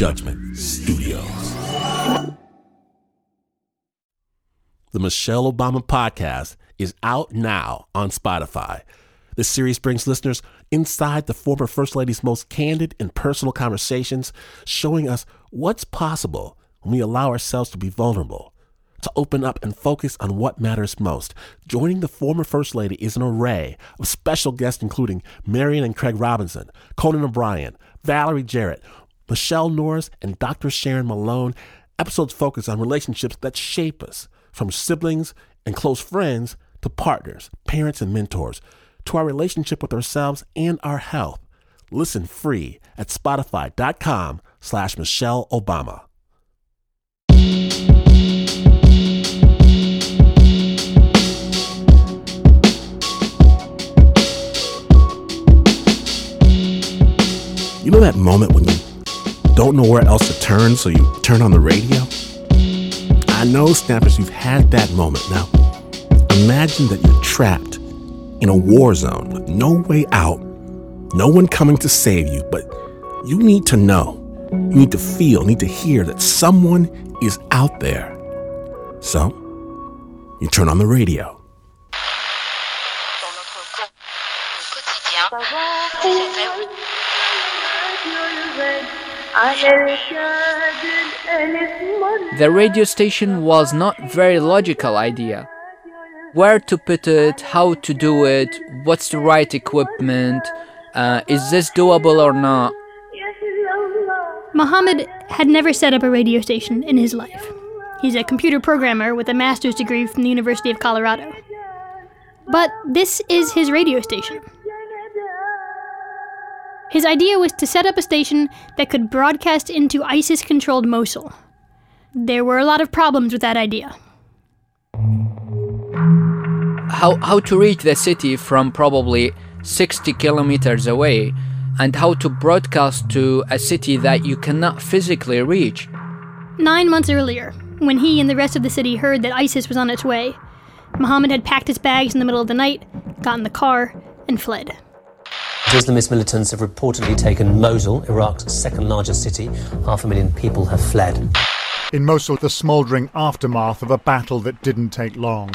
Judgment Studios. The Michelle Obama Podcast is out now on Spotify. This series brings listeners inside the former First Lady's most candid and personal conversations, showing us what's possible when we allow ourselves to be vulnerable, to open up and focus on what matters most. Joining the former First Lady is an array of special guests, including Marion and Craig Robinson, Conan O'Brien, Valerie Jarrett, Michele Norris, and Dr. Sharon Malone. Episodes focus on relationships that shape us, from siblings and close friends to partners, parents, and mentors, to our relationship with ourselves and our health. Listen free at spotify.com slash Michelle Obama. You know that moment when you don't know where else to turn, so you turn on the radio? I know, snappers, you've had that moment. Now, imagine that you're trapped in a war zone with no way out, no one coming to save you, but you need to know, you need to feel, need to hear that someone is out there. So, you turn on the radio. The radio station was not very logical idea. Where to put it, how to do it, what's the right equipment, uh, is this doable or not? Muhammad had never set up a radio station in his life. He's a computer programmer with a master's degree from the University of Colorado. But this is his radio station. His idea was to set up a station that could broadcast into ISIS controlled Mosul. There were a lot of problems with that idea. How, how to reach the city from probably 60 kilometers away, and how to broadcast to a city that you cannot physically reach. Nine months earlier, when he and the rest of the city heard that ISIS was on its way, Muhammad had packed his bags in the middle of the night, got in the car, and fled. Islamist militants have reportedly taken Mosul, Iraq's second largest city. Half a million people have fled. In Mosul, the smouldering aftermath of a battle that didn't take long.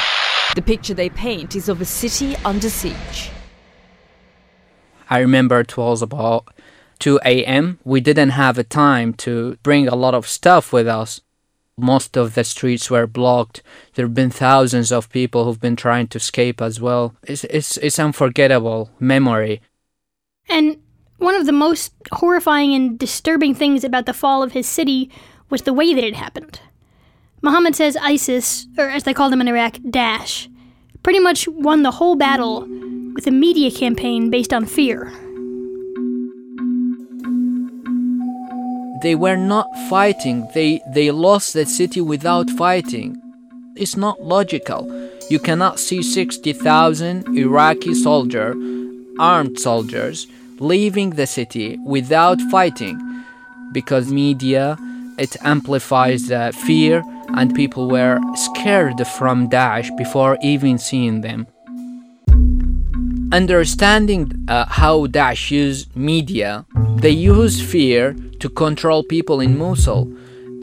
The picture they paint is of a city under siege. I remember it was about 2 a.m. We didn't have a time to bring a lot of stuff with us. Most of the streets were blocked. There have been thousands of people who've been trying to escape as well. It's, it's, it's unforgettable memory. And one of the most horrifying and disturbing things about the fall of his city was the way that it happened. Muhammad says ISIS, or as they call them in Iraq, Daesh, pretty much won the whole battle with a media campaign based on fear. They were not fighting. They they lost the city without fighting. It's not logical. You cannot see 60,000 Iraqi soldier, armed soldiers leaving the city without fighting because media it amplifies the fear and people were scared from Daesh before even seeing them. Understanding uh, how Daesh use media, they use fear to control people in Mosul,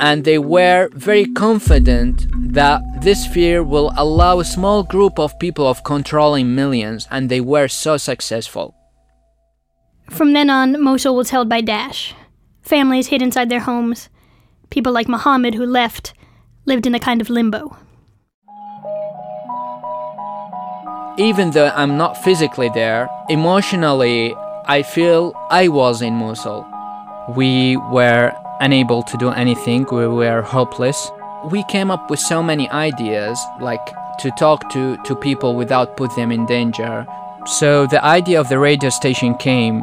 and they were very confident that this fear will allow a small group of people of controlling millions, and they were so successful. From then on, Mosul was held by Daesh. Families hid inside their homes. People like Muhammad, who left, lived in a kind of limbo. Even though I'm not physically there, emotionally, I feel I was in Mosul. We were unable to do anything, we were hopeless. We came up with so many ideas, like to talk to, to people without put them in danger. So the idea of the radio station came.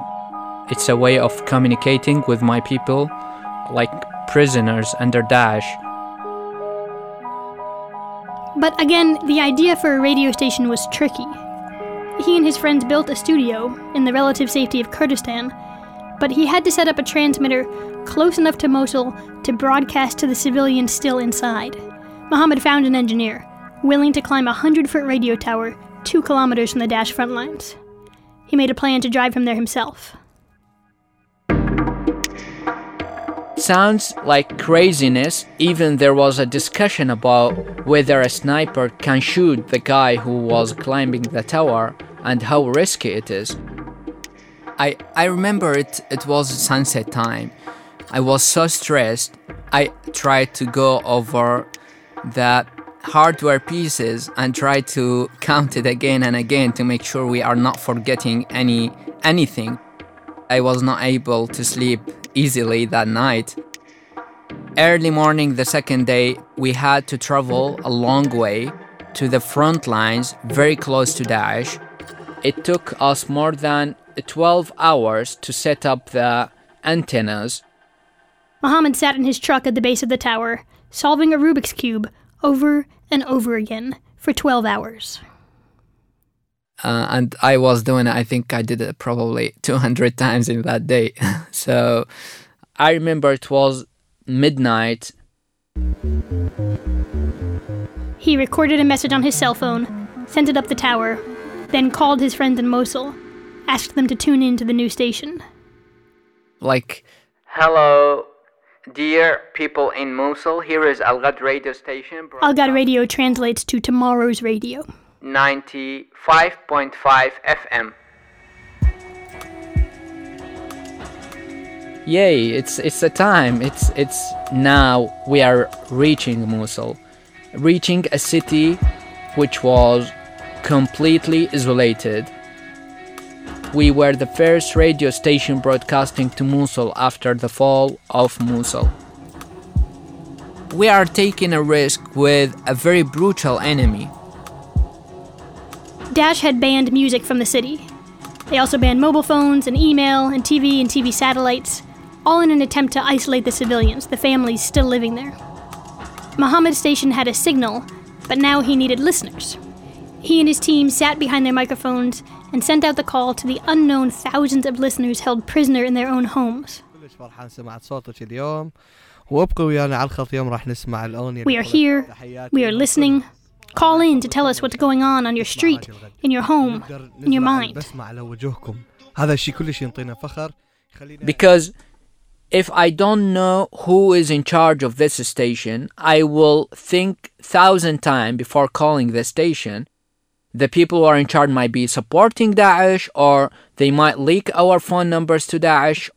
It's a way of communicating with my people, like prisoners under Daesh. But again, the idea for a radio station was tricky. He and his friends built a studio in the relative safety of Kurdistan, but he had to set up a transmitter close enough to Mosul to broadcast to the civilians still inside. Muhammad found an engineer, willing to climb a 100 foot radio tower two kilometers from the Daesh front lines. He made a plan to drive him there himself. sounds like craziness. Even there was a discussion about whether a sniper can shoot the guy who was climbing the tower and how risky it is. I I remember it it was sunset time. I was so stressed. I tried to go over the hardware pieces and try to count it again and again to make sure we are not forgetting any anything. I was not able to sleep easily that night. Early morning the second day, we had to travel a long way to the front lines very close to Daesh. It took us more than 12 hours to set up the antennas. Mohammed sat in his truck at the base of the tower, solving a Rubik's Cube over and over again for 12 hours. Uh, and I was doing it, I think I did it probably 200 times in that day. so I remember it was midnight. He recorded a message on his cell phone, sent it up the tower, then called his friends in Mosul, asked them to tune in to the new station. Like, hello, dear people in Mosul, here is Al Ghad radio station. Al Ghad radio translates to tomorrow's radio. 95.5 FM. Yay, it's it's a time. It's it's now we are reaching Mosul. Reaching a city which was completely isolated. We were the first radio station broadcasting to Mosul after the fall of Mosul. We are taking a risk with a very brutal enemy Daesh had banned music from the city. They also banned mobile phones and email and TV and TV satellites, all in an attempt to isolate the civilians, the families still living there. Muhammad's station had a signal, but now he needed listeners. He and his team sat behind their microphones and sent out the call to the unknown thousands of listeners held prisoner in their own homes. We are here, we are listening, Call in to tell us what's going on on your street, in your home, in your mind. Because if I don't know who is in charge of this station, I will think thousand times before calling the station. The people who are in charge might be supporting Daesh or they might leak our phone numbers to Daesh.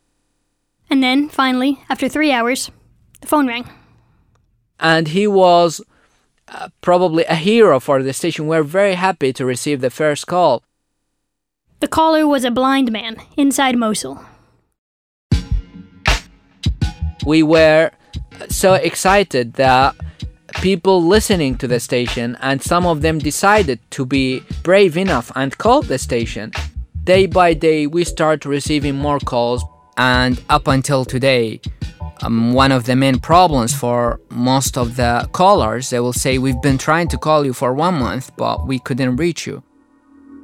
And then, finally, after three hours, the phone rang. And he was uh, probably a hero for the station. We're very happy to receive the first call. The caller was a blind man inside Mosul. We were so excited that people listening to the station and some of them decided to be brave enough and called the station. Day by day, we start receiving more calls, and up until today, um, one of the main problems for most of the callers. They will say, We've been trying to call you for one month, but we couldn't reach you.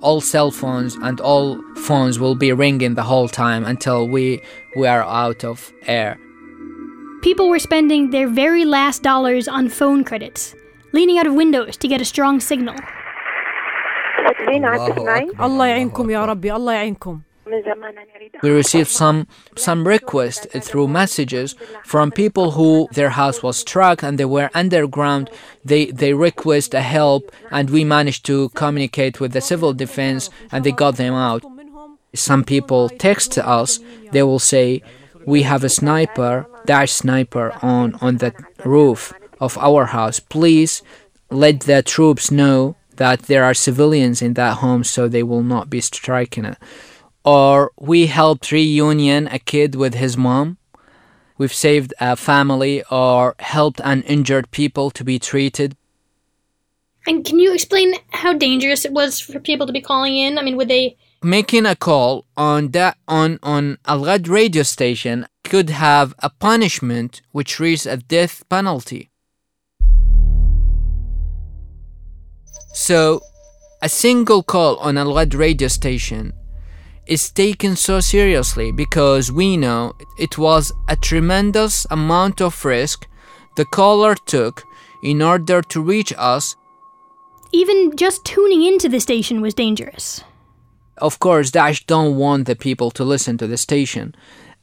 All cell phones and all phones will be ringing the whole time until we, we are out of air. People were spending their very last dollars on phone credits, leaning out of windows to get a strong signal. الله يعينكم يا ربي الله يعينكم we received some some requests through messages from people who their house was struck and they were underground. They they request a help and we managed to communicate with the civil defense and they got them out. Some people text us. They will say, "We have a sniper, Daesh sniper on on the roof of our house. Please let the troops know." That there are civilians in that home, so they will not be striking it or we helped reunion a kid with his mom. We've saved a family or helped an injured people to be treated. And can you explain how dangerous it was for people to be calling in? I mean, would they making a call on that on on Al Ghad radio station could have a punishment which reaches a death penalty. So, a single call on Al Ghad radio station is taken so seriously because we know it was a tremendous amount of risk the caller took in order to reach us. Even just tuning into the station was dangerous. Of course, Daesh don't want the people to listen to the station.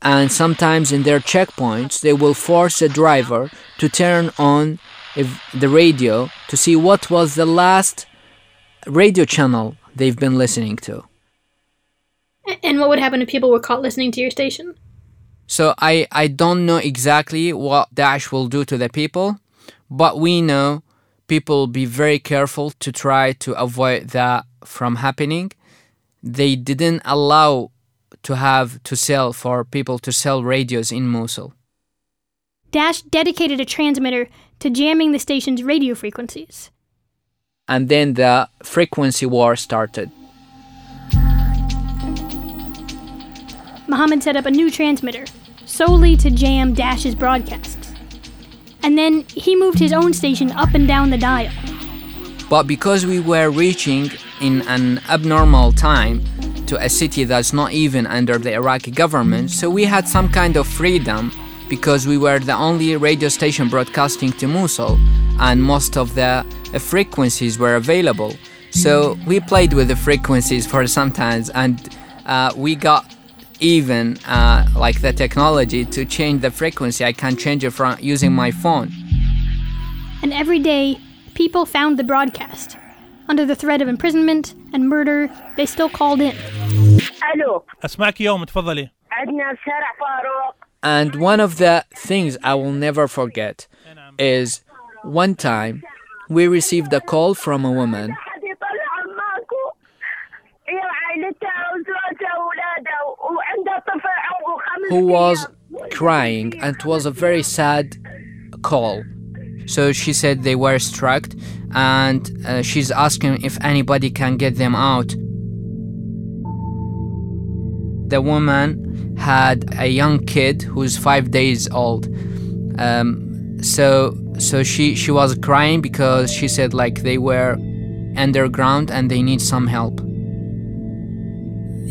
And sometimes in their checkpoints they will force a driver to turn on if the radio to see what was the last radio channel they've been listening to. And what would happen if people were caught listening to your station? So I, I don't know exactly what Daesh will do to the people, but we know people will be very careful to try to avoid that from happening. They didn't allow to have to sell for people to sell radios in Mosul. Daesh dedicated a transmitter to jamming the station's radio frequencies. And then the frequency war started. Mohammed set up a new transmitter solely to jam Daesh's broadcasts. And then he moved his own station up and down the dial. But because we were reaching in an abnormal time to a city that's not even under the Iraqi government, so we had some kind of freedom because we were the only radio station broadcasting to Mosul and most of the uh, frequencies were available. So we played with the frequencies for some times and uh, we got even uh, like the technology to change the frequency. I can change it from using my phone. And every day, people found the broadcast. Under the threat of imprisonment and murder, they still called in. الو اسمعك يوم تفضلي عندنا شارع فاروق And one of the things I will never forget is one time we received a call from a woman حد يطلع عماكو هي وعائلتها وزوجها واولادها وعندها طفل عمره خمس who was أيام. crying and it was a very sad call. So she said they were struck and uh, she's asking if anybody can get them out. The woman had a young kid who's five days old. Um, so so she she was crying because she said like they were underground and they need some help.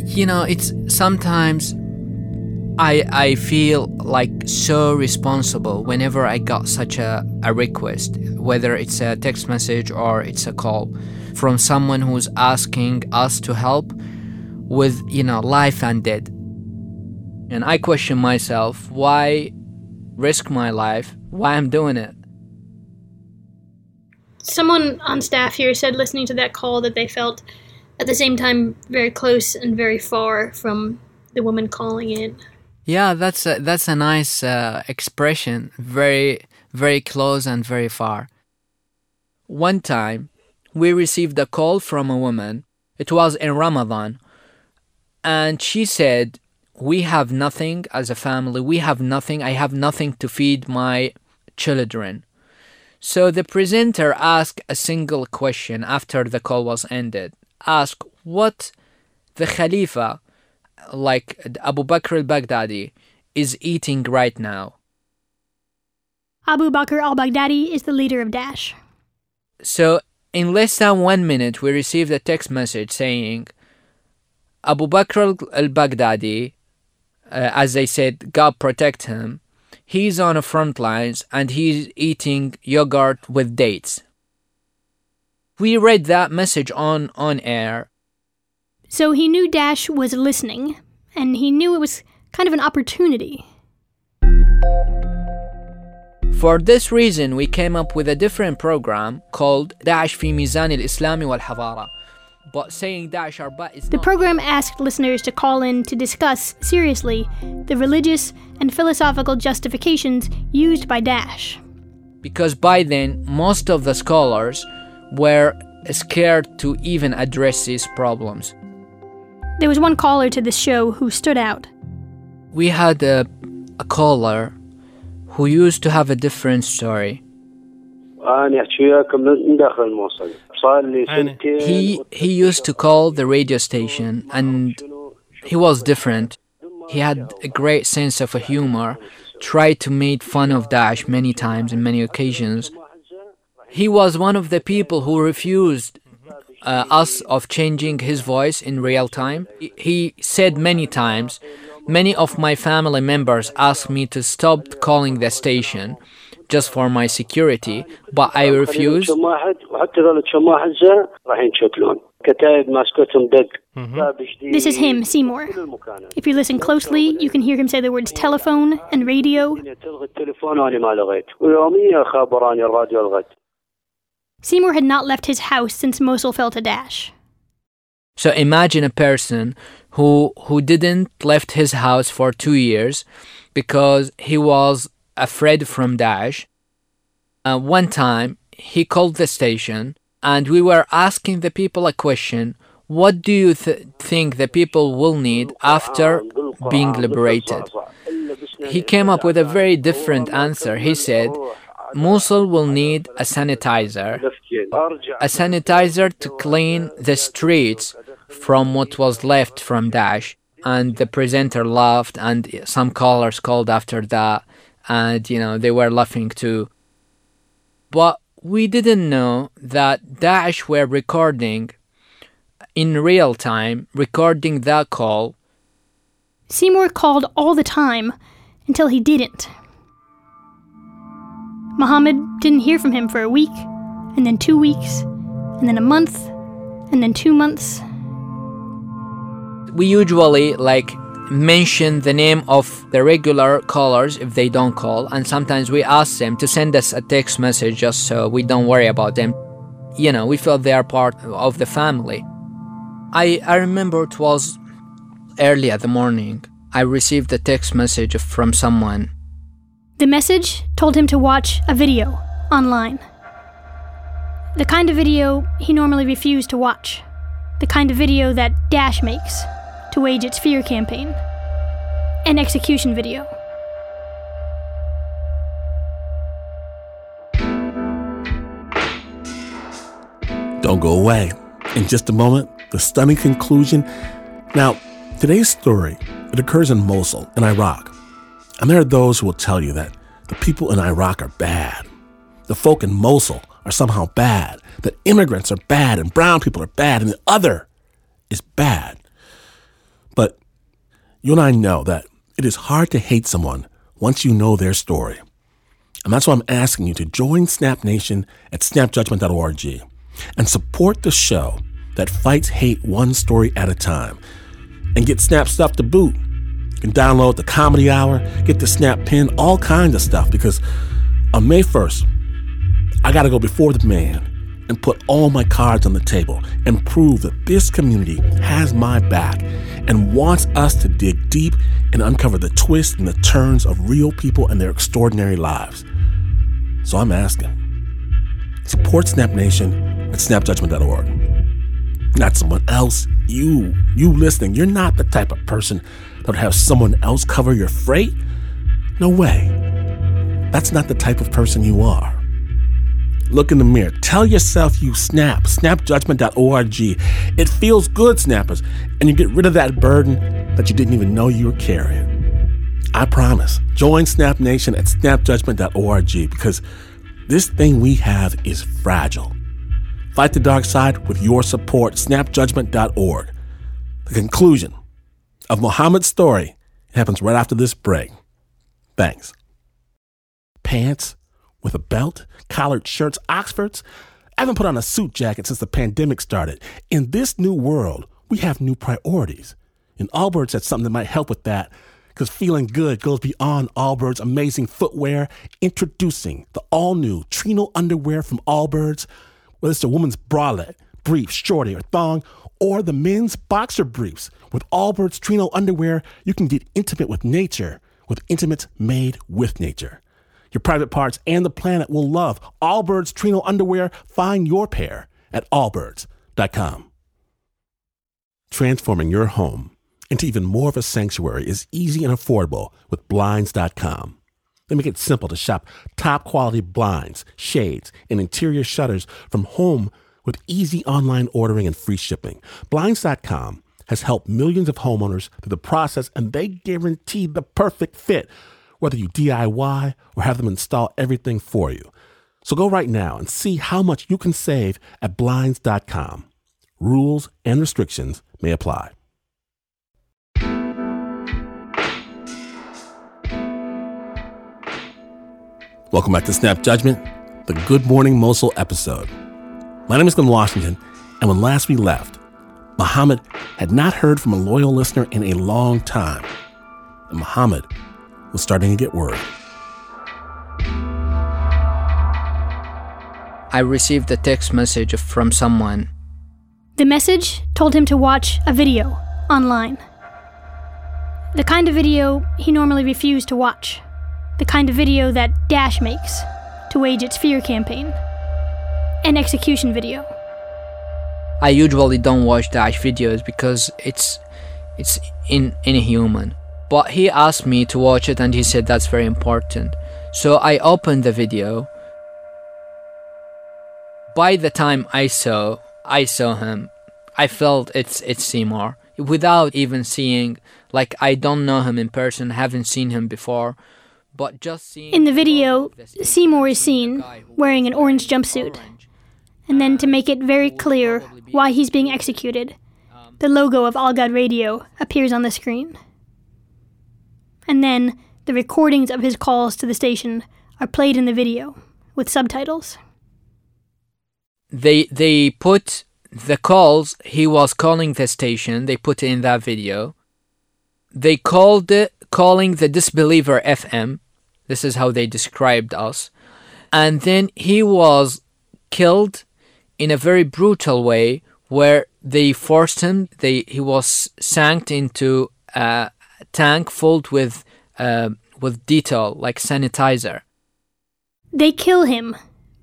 You know, it's sometimes I I feel like so responsible whenever I got such a, a request, whether it's a text message or it's a call from someone who's asking us to help with, you know, life and death. And I question myself, why risk my life? Why I'm doing it? Someone on staff here said listening to that call that they felt at the same time very close and very far from the woman calling in. Yeah, that's a, that's a nice uh, expression. Very very close and very far. One time, we received a call from a woman. It was in Ramadan, and she said, "We have nothing as a family. We have nothing. I have nothing to feed my children." So the presenter asked a single question after the call was ended. Ask what the Khalifa like Abu Bakr al-Baghdadi is eating right now. Abu Bakr al Baghdadi is the leader of Daesh. So in less than one minute, we received a text message saying Abu Bakr al-Baghdadi, uh, as they said, God protect him. He's on the front lines and he's eating yogurt with dates. We read that message on on air So he knew Daesh was listening, and he knew it was kind of an opportunity. For this reason, we came up with a different program called Daesh في ميزان الإسلام والحضارة. But saying Daesh Arba is The not program asked listeners to call in to discuss seriously the religious and philosophical justifications used by Daesh. because by then most of the scholars were scared to even address these problems. There was one caller to this show who stood out. We had a, a caller who used to have a different story. He, he used to call the radio station and he was different. He had a great sense of humor, tried to make fun of Daesh many times in many occasions. He was one of the people who refused uh, us of changing his voice in real time. He said many times, Many of my family members asked me to stop calling the station just for my security, but I refused. Mm-hmm. This is him, Seymour. If you listen closely, you can hear him say the words telephone and radio. Seymour had not left his house since Mosul fell to Daesh. So imagine a person who who didn't left his house for two years because he was afraid from Daesh. Uh, one time he called the station and we were asking the people a question: What do you th- think the people will need after being liberated? He came up with a very different answer. He said, Mosul will need a sanitizer, a sanitizer to clean the streets from what was left from Daesh. And the presenter laughed, and some callers called after that, and you know, they were laughing too. But we didn't know that Daesh were recording in real time, recording that call Seymour called all the time until he didn't. Muhammad didn't hear from him for a week, and then two weeks, and then a month, and then two months. We usually like mention the name of the regular callers if they don't call and sometimes we ask them to send us a text message just so we don't worry about them. You know we feel they are part of the family. I i remember it was early at the morning. I received a text message from someone. The message told him to watch a video online. The kind of video he normally refused to watch. The kind of video that Daesh makes to wage its fear campaign. An execution video. Don't go away. In just a moment, the stunning conclusion. Now, today's story, it occurs in Mosul, in Iraq. And there are those who will tell you that the people in Iraq are bad. The folk in Mosul are somehow bad. That immigrants are bad and brown people are bad and the other is bad. You and I know that it is hard to hate someone once you know their story. And that's why I'm asking you to join Snap Nation at snapjudgment.org and support the show that fights hate one story at a time and get Snap stuff to boot. You can download the Comedy Hour, get the Snap Pin, all kinds of stuff because on May 1st, I got to go before the man and put all my cards on the table and prove that this community has my back and wants us to dig deep and uncover the twists and the turns of real people and their extraordinary lives. So I'm asking support Snap Nation at snapjudgment.org. Not someone else. You, you listening, you're not the type of person that would have someone else cover your freight. No way. That's not the type of person you are. Look in the mirror. Tell yourself you snap. Snapjudgment.org. It feels good, snappers, and you get rid of that burden that you didn't even know you were carrying. I promise. Join Snap Nation at snapjudgment.org because this thing we have is fragile. Fight the dark side with your support. Snapjudgment.org. The conclusion of Muhammad's story happens right after this break. Thanks. Pants with a belt, collared shirts, Oxfords. I haven't put on a suit jacket since the pandemic started. In this new world, we have new priorities. And Allbirds had something that might help with that because feeling good goes beyond Allbirds' amazing footwear. Introducing the all new Trino underwear from Allbirds. Whether it's a woman's bralette, brief, shorty, or thong, or the men's boxer briefs. With Allbirds Trino underwear, you can get intimate with nature with intimates made with nature. Your private parts and the planet will love Allbirds Trino underwear. Find your pair at allbirds.com. Transforming your home into even more of a sanctuary is easy and affordable with blinds.com. They make it simple to shop top quality blinds, shades, and interior shutters from home with easy online ordering and free shipping. Blinds.com has helped millions of homeowners through the process and they guarantee the perfect fit, whether you DIY or have them install everything for you. So go right now and see how much you can save at Blinds.com. Rules and restrictions may apply. Welcome back to Snap Judgment, the Good Morning Mosul episode. My name is Glynn Washington, and when last we left, Muhammad had not heard from a loyal listener in a long time, and Muhammad was starting to get worried. I received a text message from someone. The message told him to watch a video online. The kind of video he normally refused to watch. The kind of video that Daesh makes to wage its fear campaign. An execution video. I usually don't watch Daesh videos because it's it's in, inhuman. But he asked me to watch it and he said that's very important. So I opened the video. By the time I saw I saw him, I felt it's it's Seymour without even seeing like I don't know him in person, haven't seen him before, but just seeing In the video, Seymour is seen wearing an orange jumpsuit. And then to make it very clear why he's being executed, um, the logo of Al Ghad Radio appears on the screen. And then the recordings of his calls to the station are played in the video with subtitles. They they put the calls he was calling the station, they put in that video. They called it calling the disbeliever FM. This is how they described us. And then he was killed in a very brutal way where they forced him they he was sank into a tank filled with uh, with Dettol like sanitizer. They kill him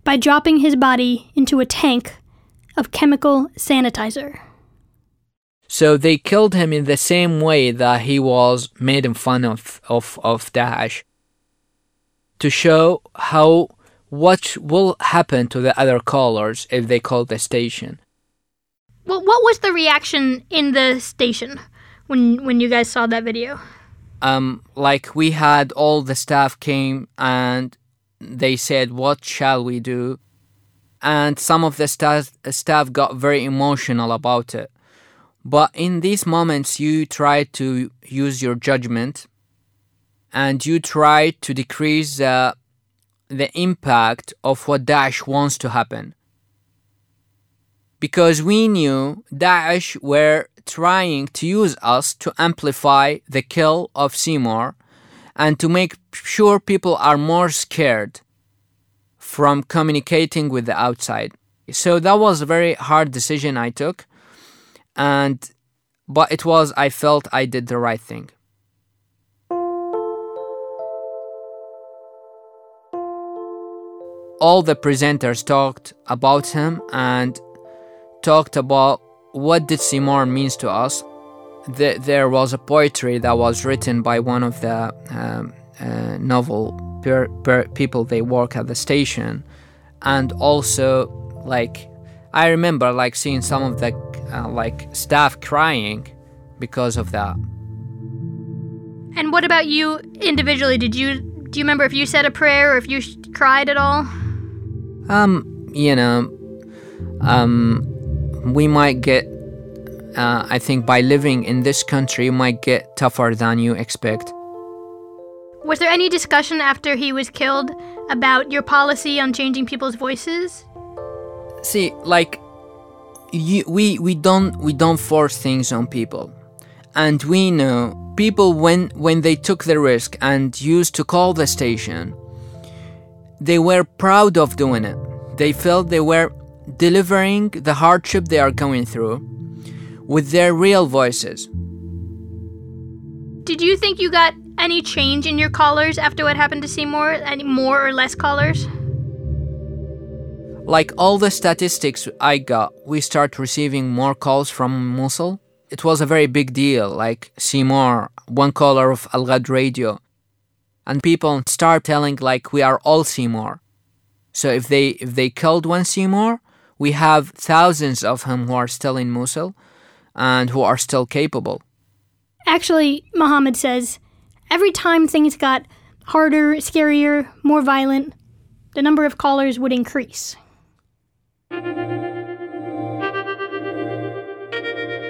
by dropping his body into a tank of chemical sanitizer. so they killed him in the same way that he was made in fun of of of Daesh to show how what will happen to the other callers if they call the station. Well, what was the reaction in the station when when you guys saw that video? um, like we had all the staff came and they said, "What shall we do?" And some of the staff staff got very emotional about it. But in these moments, you try to use your judgment, and you try to decrease the the impact of what Daesh wants to happen. Because we knew Daesh were trying to use us to amplify the kill of Seymour and to make sure people are more scared from communicating with the outside. So that was a very hard decision I took and but it was I felt I did the right thing. All the presenters talked about him and talked about what did Seymour means to us. The, there was a poetry that was written by one of the um, uh, novel per, per people they work at the station, and also like I remember like seeing some of the uh, like staff crying because of that. And what about you individually? Did you do you remember if you said a prayer or if you sh- cried at all? Um, you know, um, we might get. Uh, I think by living in this country, you might get tougher than you expect. Was there any discussion after he was killed about your policy on changing people's voices? See, like, you, we we don't we don't force things on people, and we know people when when they took the risk and used to call the station, they were proud of doing it. They felt they were delivering the hardship they are going through with their real voices. Did you think you got any change in your callers after what happened to Seymour? Any more or less callers? Like all the statistics I got, we start receiving more calls from Mosul. It was a very big deal, like Seymour, one caller of Al Ghad radio. And people start telling like we are all Seymour. So if they if they killed one Seymour, we have thousands of them who are still in Mosul and who are still capable. Actually, Muhammad says, every time things got harder, scarier, more violent, the number of callers would increase.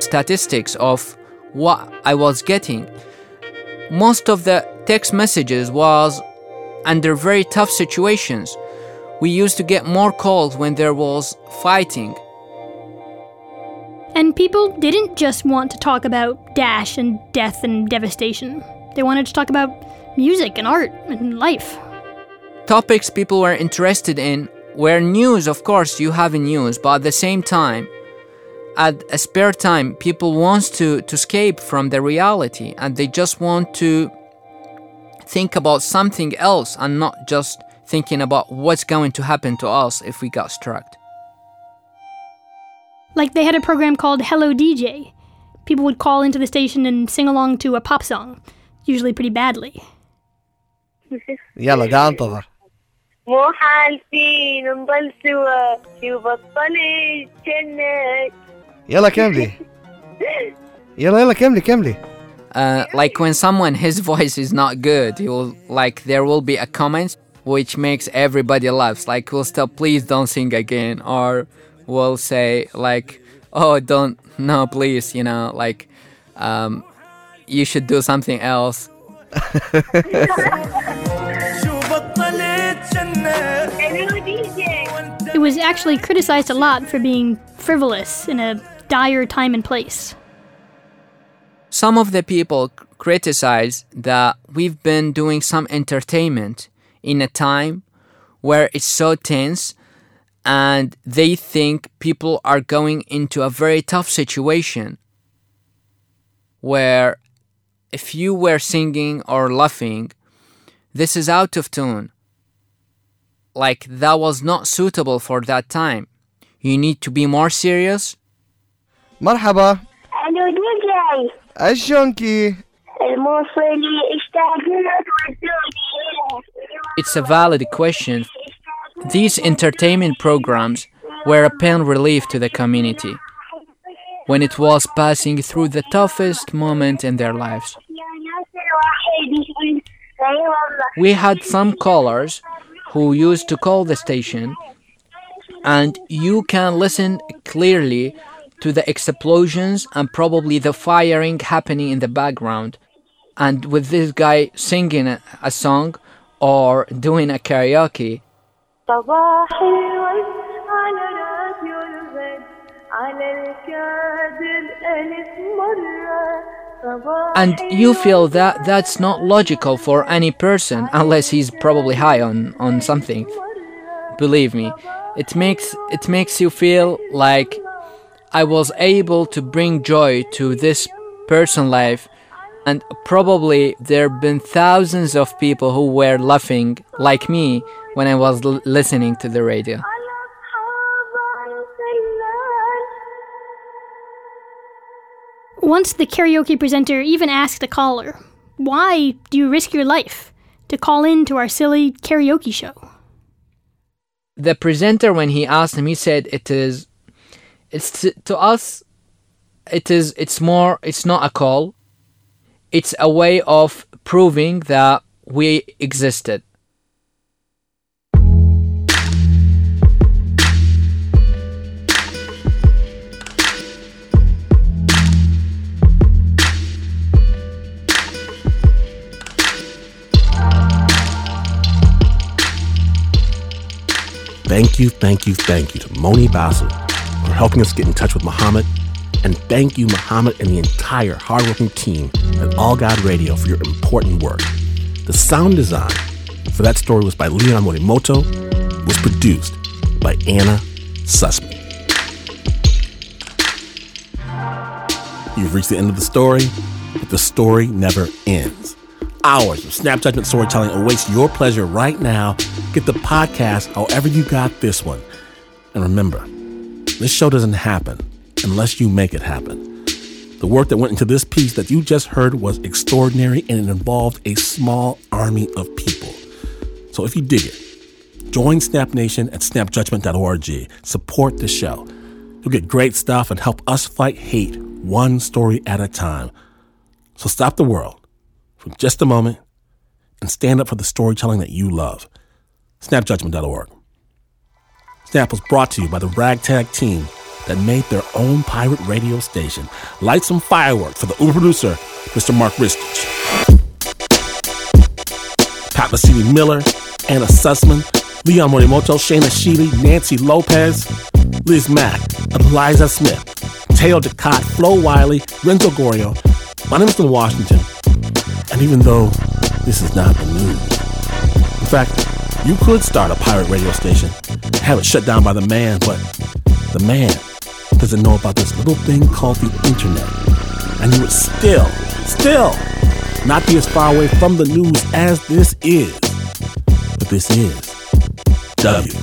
Statistics of what I was getting. Most of the text messages was under very tough situations. We used to get more calls when there was fighting. And people didn't just want to talk about Daesh and death and devastation. They wanted to talk about music and art and life. Topics people were interested in were news, of course, you have news, but at the same time, at a spare time, people wants to, to escape from the reality and they just want to think about something else and not just thinking about what's going to happen to us if we got struck. Like they had a program called Hello DJ. People would call into the station and sing along to a pop song, usually pretty badly. يلا قاعد انتظر مو حالفين نضل سوا يبطل الجنة يلا كملي يلا يلا كملي كملي Uh, like when someone his voice is not good, he will like there will be a comment which makes everybody laughs. Like we'll stop, please don't sing again, or we'll say like, oh don't no please, you know like, um, you should do something else. It was actually criticized a lot for being frivolous in a dire time and place. Some of the people criticize that we've been doing some entertainment in a time where it's so tense and they think people are going into a very tough situation where if you were singing or laughing, this is out of tune. Like that was not suitable for that time. You need to be more serious مرحبا Hello DJ ايش شلونكي الموصلي اشتاقت ودوني it's a valid question. These entertainment programs were a pain relief to the community when it was passing through the toughest moment in their lives. We had some callers who used to call the station, and you can listen clearly to the explosions and probably the firing happening in the background. And with this guy singing a song or doing a karaoke. And you feel that that's not logical for any person unless he's probably high on, on something. Believe me, it makes it makes you feel like I was able to bring joy to this person's life and probably there have been thousands of people who were laughing like me when I was l- listening to the radio. Once the karaoke presenter even asked a caller, Why do you risk your life to call in to our silly karaoke show? The presenter, when he asked him, he said, It is, it's to, to us, it is, it's more, it's not a call, it's a way of proving that we existed Thank you, thank you, thank you to Moni Basu for helping us get in touch with Muhammad. And thank you, Muhammad, and the entire hardworking team at Al Ghad Radio for your important work. The sound design for that story was by Leon Morimoto, was produced by Anna Sussman. You've reached the end of the story, but the story never ends. Hours of Snap Judgment storytelling awaits your pleasure right now. Get the podcast however you got this one. And remember, this show doesn't happen unless you make it happen. The work that went into this piece that you just heard was extraordinary and it involved a small army of people. So if you dig it, join Snap Nation at snapjudgment.org. Support the show. You'll get great stuff and help us fight hate one story at a time. So stop the world for just a moment and stand up for the storytelling that you love. Snapjudgment.org. Snap was brought to you by the ragtag team that made their own pirate radio station. Light some fireworks for the Uber producer, Mr. Mark Ristich. Pat Mesiti-Miller, Anna Sussman, Leon Morimoto, Shaina Shealy, Nancy Lopez, Liz Mack, Eliza Smith, Mateo Ducat, Flo Wiley, Renzo Gorio. My name is Tim Washington. And even though this is not the news, in fact, you could start a pirate radio station, have it shut down by the man, but the man doesn't know about this little thing called the internet. And you would still, still not be as far away from the news as this is. But this is WNYC.